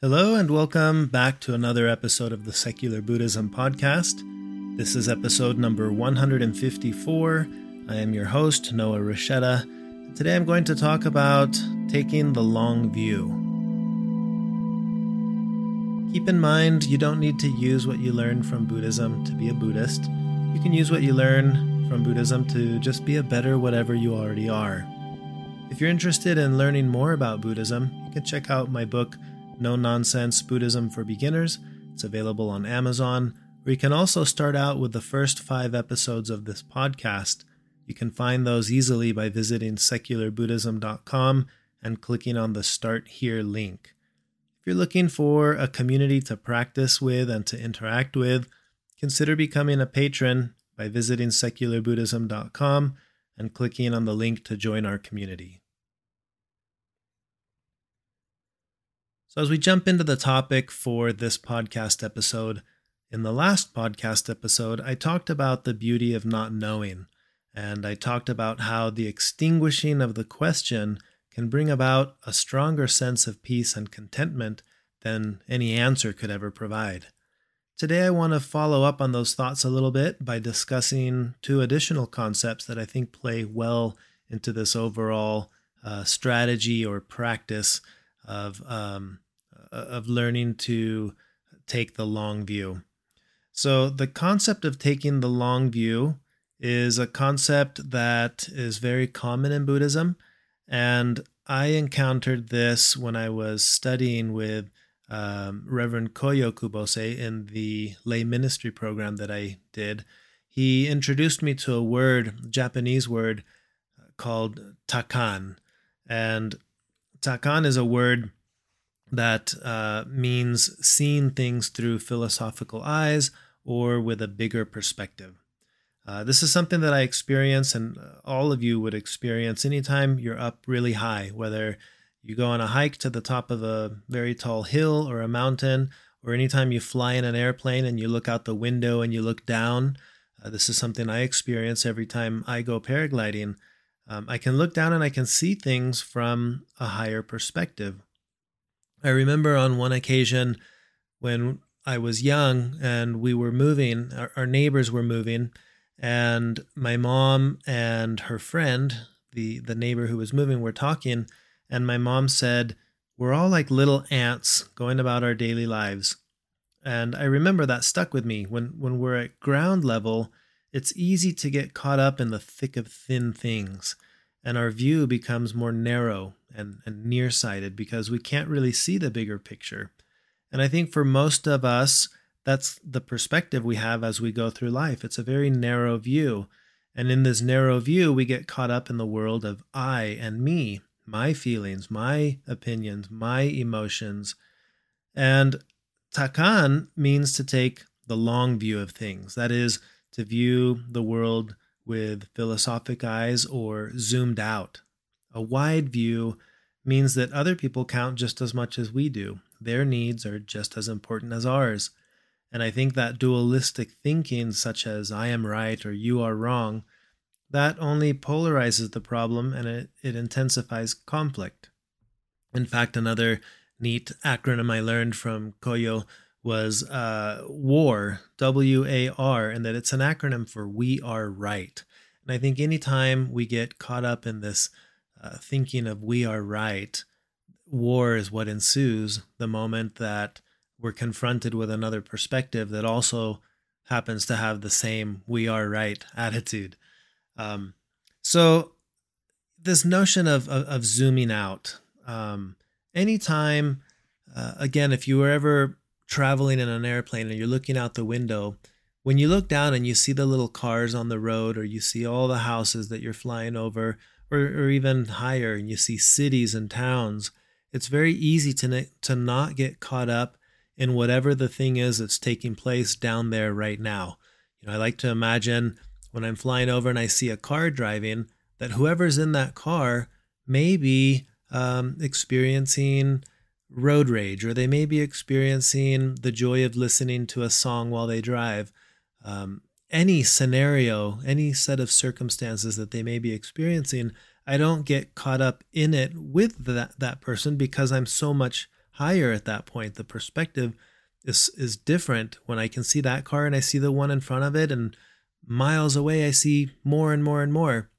Hello, and welcome back to another episode of the Secular Buddhism Podcast. This is episode number 154. I am your host, Noah Rasheta. Today I'm going to talk about taking the long view. Keep in mind, you don't need to use what you learn from Buddhism to be a Buddhist. You can use what you learn from Buddhism to just be a better whatever you already are. If you're interested in learning more about Buddhism, you can check out my book, no Nonsense Buddhism for Beginners. It's available on Amazon, or you can also start out with the first five episodes of this podcast. You can find those easily by visiting secularbuddhism.com and clicking on the Start Here link. If you're looking for a community to practice with and to interact with, consider becoming a patron by visiting secularbuddhism.com and clicking on the link to join our community. So, as we jump into the topic for this podcast episode, in the last podcast episode, I talked about the beauty of not knowing, and I talked about how the extinguishing of the question can bring about a stronger sense of peace and contentment than any answer could ever provide. Today, I want to follow up on those thoughts a little bit by discussing two additional concepts that I think play well into this overall uh, strategy or practice of um, of learning to take the long view. So the concept of taking the long view is a concept that is very common in Buddhism, and I encountered this when I was studying with um, Reverend Koyo Kubose in the lay ministry program that I did. He introduced me to a word, Japanese word called takan, and takan is a word that uh, means seeing things through philosophical eyes or with a bigger perspective. Uh, this is something that I experience, and all of you would experience anytime you're up really high, whether you go on a hike to the top of a very tall hill or a mountain, or anytime you fly in an airplane and you look out the window and you look down. Uh, this is something I experience every time I go paragliding. Um, I can look down and I can see things from a higher perspective. I remember on one occasion when I was young and we were moving, our, our, neighbors were moving, and my mom and her friend, the, the neighbor who was moving, were talking. And my mom said, We're all like little ants going about our daily lives. And I remember that stuck with me. When, when we're at ground level, it's easy to get caught up in the thick of thin things and our view becomes more narrow and, and nearsighted because we can't really see the bigger picture. And I think for most of us, that's the perspective we have as we go through life. It's a very narrow view. And in this narrow view, we get caught up in the world of I and me, my feelings, my opinions, my emotions. And takan means to take the long view of things. That is, to view the world with philosophic eyes or zoomed out. A wide view means that other people count just as much as we do. Their needs are just as important as ours. And I think that dualistic thinking, such as I am right or you are wrong, that only polarizes the problem and it, it intensifies conflict. In fact, another neat acronym I learned from Koyo was uh, WAR, W A R, and that it's an acronym for We Are Right. And I think anytime we get caught up in this uh, thinking of we are right, war is what ensues the moment that we're confronted with another perspective that also happens to have the same we are right attitude. Um, so, this notion of, of, of zooming out, um, anytime, uh, again, if you were ever traveling in an airplane and you're looking out the window, when you look down and you see the little cars on the road or you see all the houses that you're flying over or, or even higher and you see cities and towns, it's very easy to, to not get caught up in whatever the thing is that's taking place down there right now. You know, I like to imagine when I'm flying over and I see a car driving that whoever's in that car may be um, experiencing road rage, or they may be experiencing the joy of listening to a song while they drive. Um, any scenario, any set of circumstances that they may be experiencing, I don't get caught up in it with that, that person because I'm so much higher at that point. The perspective is is different when I can see that car and I see the one in front of it and miles away I see more and more and more.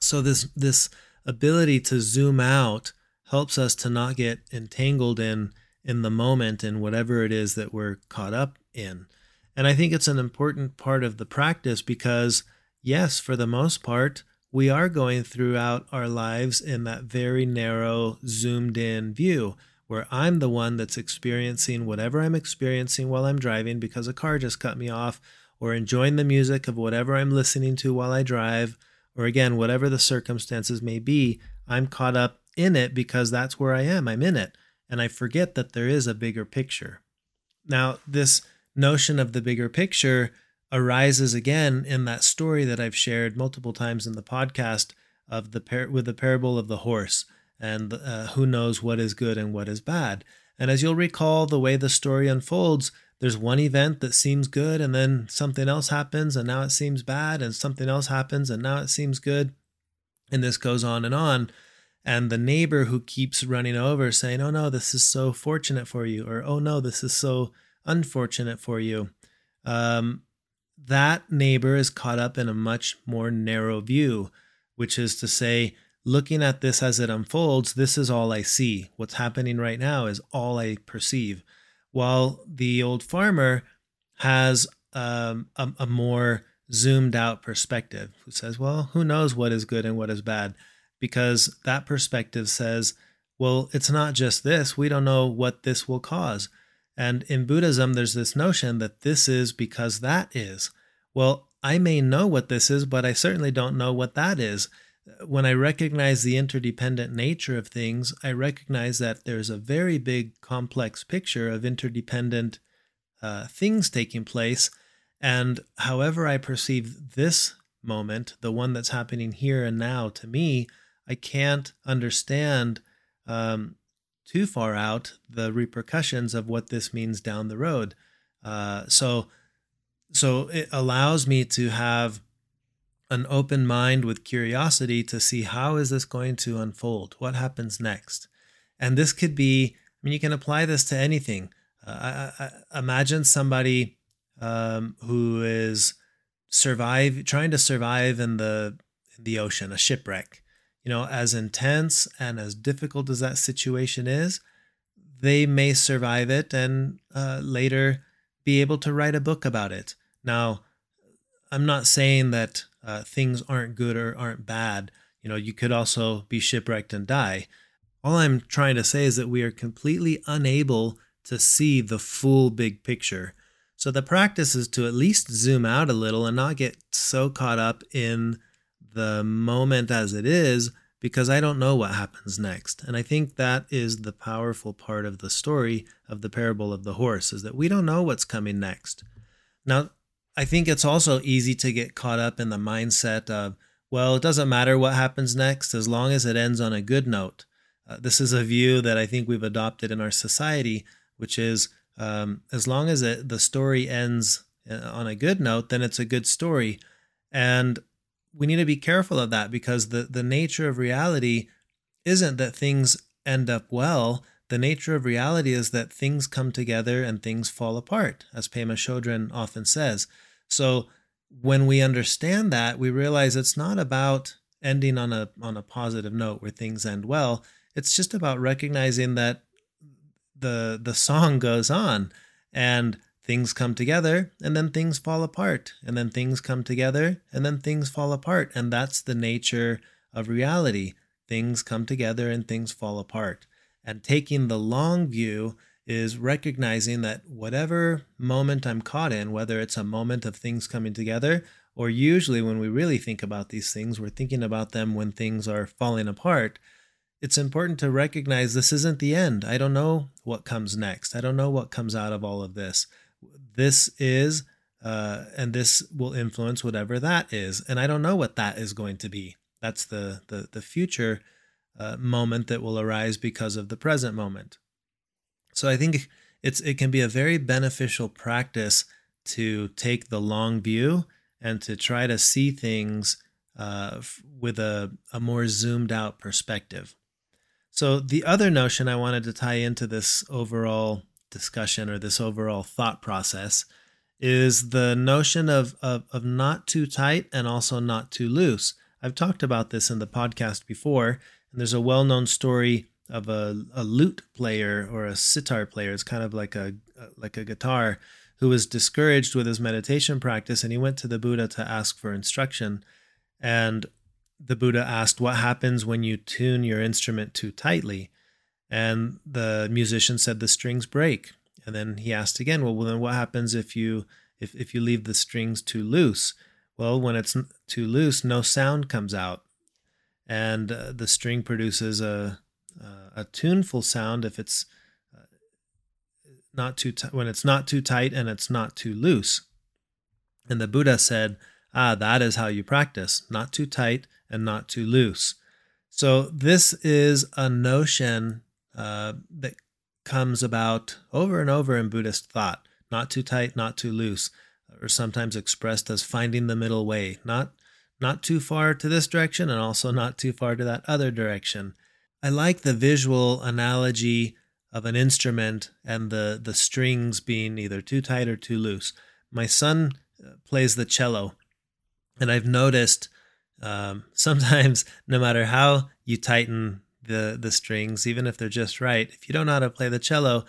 So this this ability to zoom out helps us to not get entangled in in the moment in whatever it is that we're caught up in. And I think it's an important part of the practice because yes, for the most part, we are going throughout our lives in that very narrow zoomed in view where I'm the one that's experiencing whatever I'm experiencing while I'm driving because a car just cut me off, or enjoying the music of whatever I'm listening to while I drive, or again, whatever the circumstances may be, I'm caught up in it because that's where I am. I'm in it. And I forget that there is a bigger picture. Now, this notion of the bigger picture arises again in that story that I've shared multiple times in the podcast of the par- with the parable of the horse and uh, who knows what is good and what is bad. And as you'll recall, the way the story unfolds, there's one event that seems good, and then something else happens, and now it seems bad, and something else happens, and now it seems good. And this goes on and on. And the neighbor who keeps running over saying, Oh no, this is so fortunate for you, or Oh no, this is so unfortunate for you. Um, that neighbor is caught up in a much more narrow view, which is to say, looking at this as it unfolds, this is all I see. What's happening right now is all I perceive. While the old farmer has um, a, a more zoomed out perspective who says, well, who knows what is good and what is bad? Because that perspective says, well, it's not just this. We don't know what this will cause. And in Buddhism, there's this notion that this is because that is. Well, I may know what this is, but I certainly don't know what that is when I recognize the interdependent nature of things, I recognize that there's a very big, complex picture of interdependent uh, things taking place. And however I perceive this moment, the one that's happening here and now to me, I can't understand um, too far out the repercussions of what this means down the road. Uh, so, so it allows me to have an open mind with curiosity to see how is this going to unfold? What happens next? And this could be i mean you can apply this to anything. Uh, I, I, imagine somebody um, who is survive trying to survive in the in the ocean a shipwreck you know as intense and as difficult as that situation is they may survive it and uh, later be able to write a book about it now i'm not saying that uh, things aren't good or aren't bad. You know, you could also be shipwrecked and die. All I'm trying to say is that we are completely unable to see the full big picture. So the practice is to at least zoom out a little and not get so caught up in the moment as it is because I don't know what happens next. And I think that is the powerful part of the story of the parable of the horse is that we don't know what's coming next. Now, I think it's also easy to get caught up in the mindset of, well, it doesn't matter what happens next as long as it ends on a good note. Uh, this is a view that I think we've adopted in our society, which is um, as long as it, the story ends uh, on a good note, then it's a good story. And we need to be careful of that because the, the nature of reality isn't that things end up well, the nature of reality is that things come together and things fall apart, as Pema Chodron often says. So when we understand that, we realize it's not about ending on a on a positive note where things end well. It's just about recognizing that the the song goes on and things come together and then things fall apart and then things come together and then things fall apart and that's the nature of reality. Things come together and things fall apart. And taking the long view is recognizing that whatever moment I'm caught in, whether it's a moment of things coming together, or usually when we really think about these things, we're thinking about them when things are falling apart. It's important to recognize this isn't the end. I don't know what comes next. I don't know what comes out of all of this. This is, uh, and this will influence whatever that is. And I don't know what that is going to be. That's the the, the future uh, moment that will arise because of the present moment. So I think it's it can be a very beneficial practice to take the long view and to try to see things uh, with a, a more zoomed out perspective. So, the other notion I wanted to tie into this overall discussion or this overall thought process is the notion of, of, of not too tight and also not too loose. I've talked about this in the podcast before, and there's a well known story of a, a lute player or a sitar player. It's kind of like a uh, like a guitar who was discouraged with his meditation practice, and he went to the Buddha to ask for instruction. And the Buddha asked, What happens when you tune your instrument too tightly? And the musician said, The strings break. And then he asked again, Well, then what happens if you if, if you leave the strings too loose? Well, when it's too loose, no sound comes out. And uh, the string produces a, a tuneful sound if it's uh, not too t- when it's not too tight and it's not too loose. And the Buddha said, "Ah, that is how you practice, not too tight and not too loose. So, this is a notion uh, that comes about over and over in Buddhist thought not too tight, not too loose, or sometimes expressed as finding the middle way, not, not too far to this direction and also not too far to that other direction. I like the visual analogy of an instrument and the, the strings being either too tight or too loose. My son uh, plays the cello, and I've noticed um, sometimes, no matter how you tighten the the strings, even if they're just right, if you don't know how to play the cello,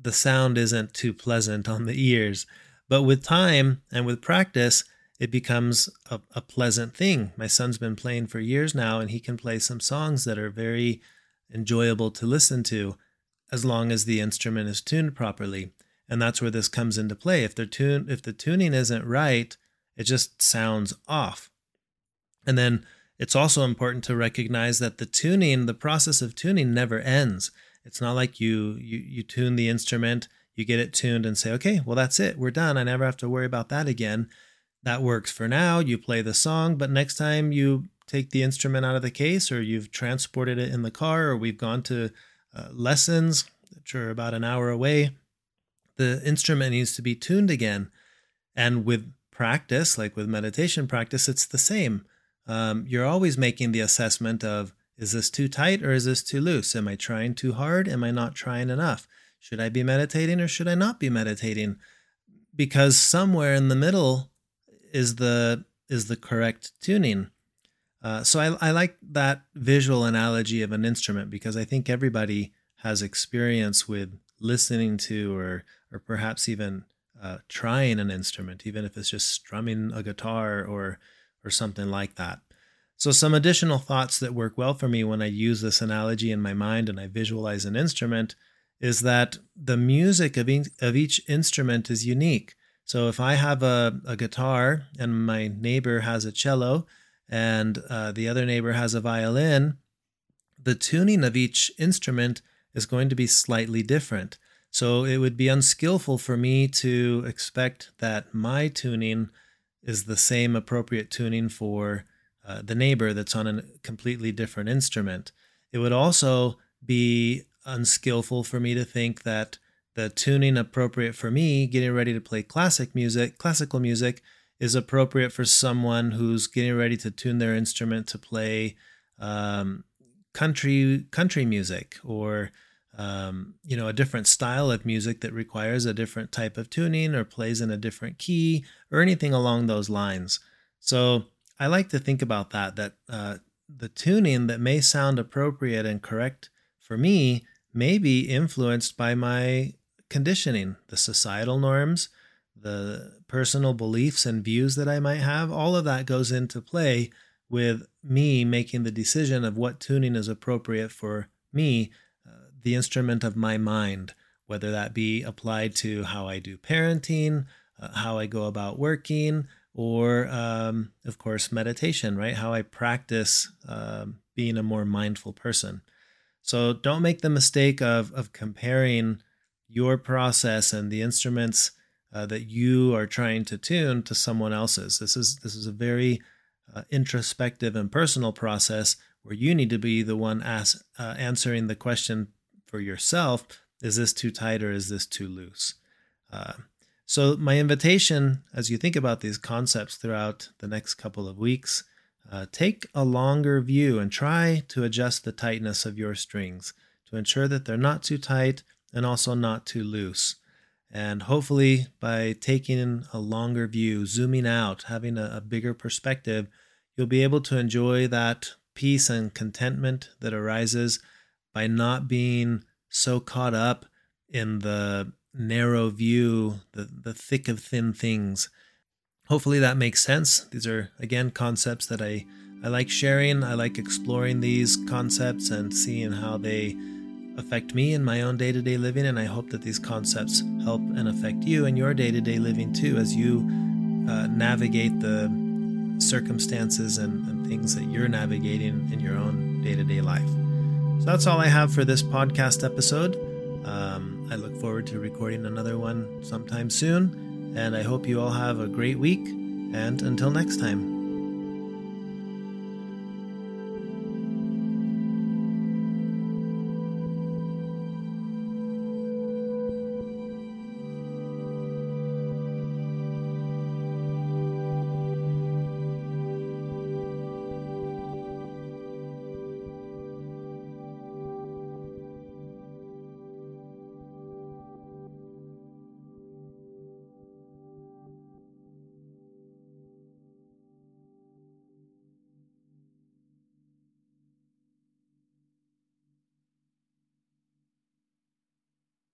the sound isn't too pleasant on the ears. But with time and with practice, it becomes a, a pleasant thing. My son's been playing for years now, and he can play some songs that are very enjoyable to listen to as long as the instrument is tuned properly. And that's where this comes into play. If the tune if the tuning isn't right, it just sounds off. And then it's also important to recognize that the tuning, the process of tuning never ends. It's not like you you you tune the instrument, you get it tuned and say, "Okay, well that's it. We're done. I never have to worry about that again." That works for now. You play the song, but next time you take the instrument out of the case or you've transported it in the car or we've gone to uh, lessons which are about an hour away, the instrument needs to be tuned again. And with practice, like with meditation practice, it's the same um, you're always making the assessment of is this too tight or is this too loose? Am I trying too hard? Am I not trying enough? Should I be meditating or should I not be meditating? Because somewhere in the middle is the is the correct tuning. Uh, so I, I like that visual analogy of an instrument because I think everybody has experience with listening to or or perhaps even uh, trying an instrument, even if it's just strumming a guitar or or something like that. So, some additional thoughts that work well for me when I use this analogy in my mind and I visualize an instrument is that the music of, each, of each instrument is unique. So, if I have a, a guitar and my neighbor has a cello and uh, the other neighbor has a violin, the tuning of each instrument is going to be slightly different. So, it would be unskillful for me to expect that my tuning is the same appropriate tuning for uh, the neighbor that's on a completely different instrument. It would also be unskillful for me to think that the tuning appropriate for me getting ready to play classic music, classical music, is appropriate for someone who's getting ready to tune their instrument to play um, country country music or um, you know, a different style of music that requires a different type of tuning or plays in a different key or anything along those lines. So I like to think about that, that uh, the tuning that may sound appropriate and correct for me may be influenced by my conditioning, the societal norms, the personal beliefs and views that I might have. All of that goes into play with me making the decision of what tuning is appropriate for me the instrument of my mind, whether that be applied to how I do parenting, uh, how I go about working, or um, of course, meditation, right? How I practice um, being a more mindful person. So don't make the mistake of, of comparing your process and the instruments uh, that you are trying to tune to someone else's. This is this is a very uh, introspective and personal process where you need to be the one ask, uh, answering the question for yourself is this too tight or is this too loose? Uh, so, my invitation as you think about these concepts throughout the next couple of weeks, uh, take a longer view and try to adjust the tightness of your strings to ensure that they're not too tight and also not too loose. And hopefully, by taking a longer view, zooming out, having a, a bigger perspective, you'll be able to enjoy that peace and contentment that arises by not being so caught up in the narrow view, the, the thick of thin things. Hopefully that makes sense. These are, again, concepts that I, I like sharing. I like exploring these concepts and seeing how they affect me in my own day to day living. And I hope that these concepts help and affect you in your day to day living too as you uh, navigate the circumstances and, and things that you're navigating in your own day to day life. So that's all I have for this podcast episode. Um, I look forward to recording another one sometime soon, and I hope you all have a great week. And until next time.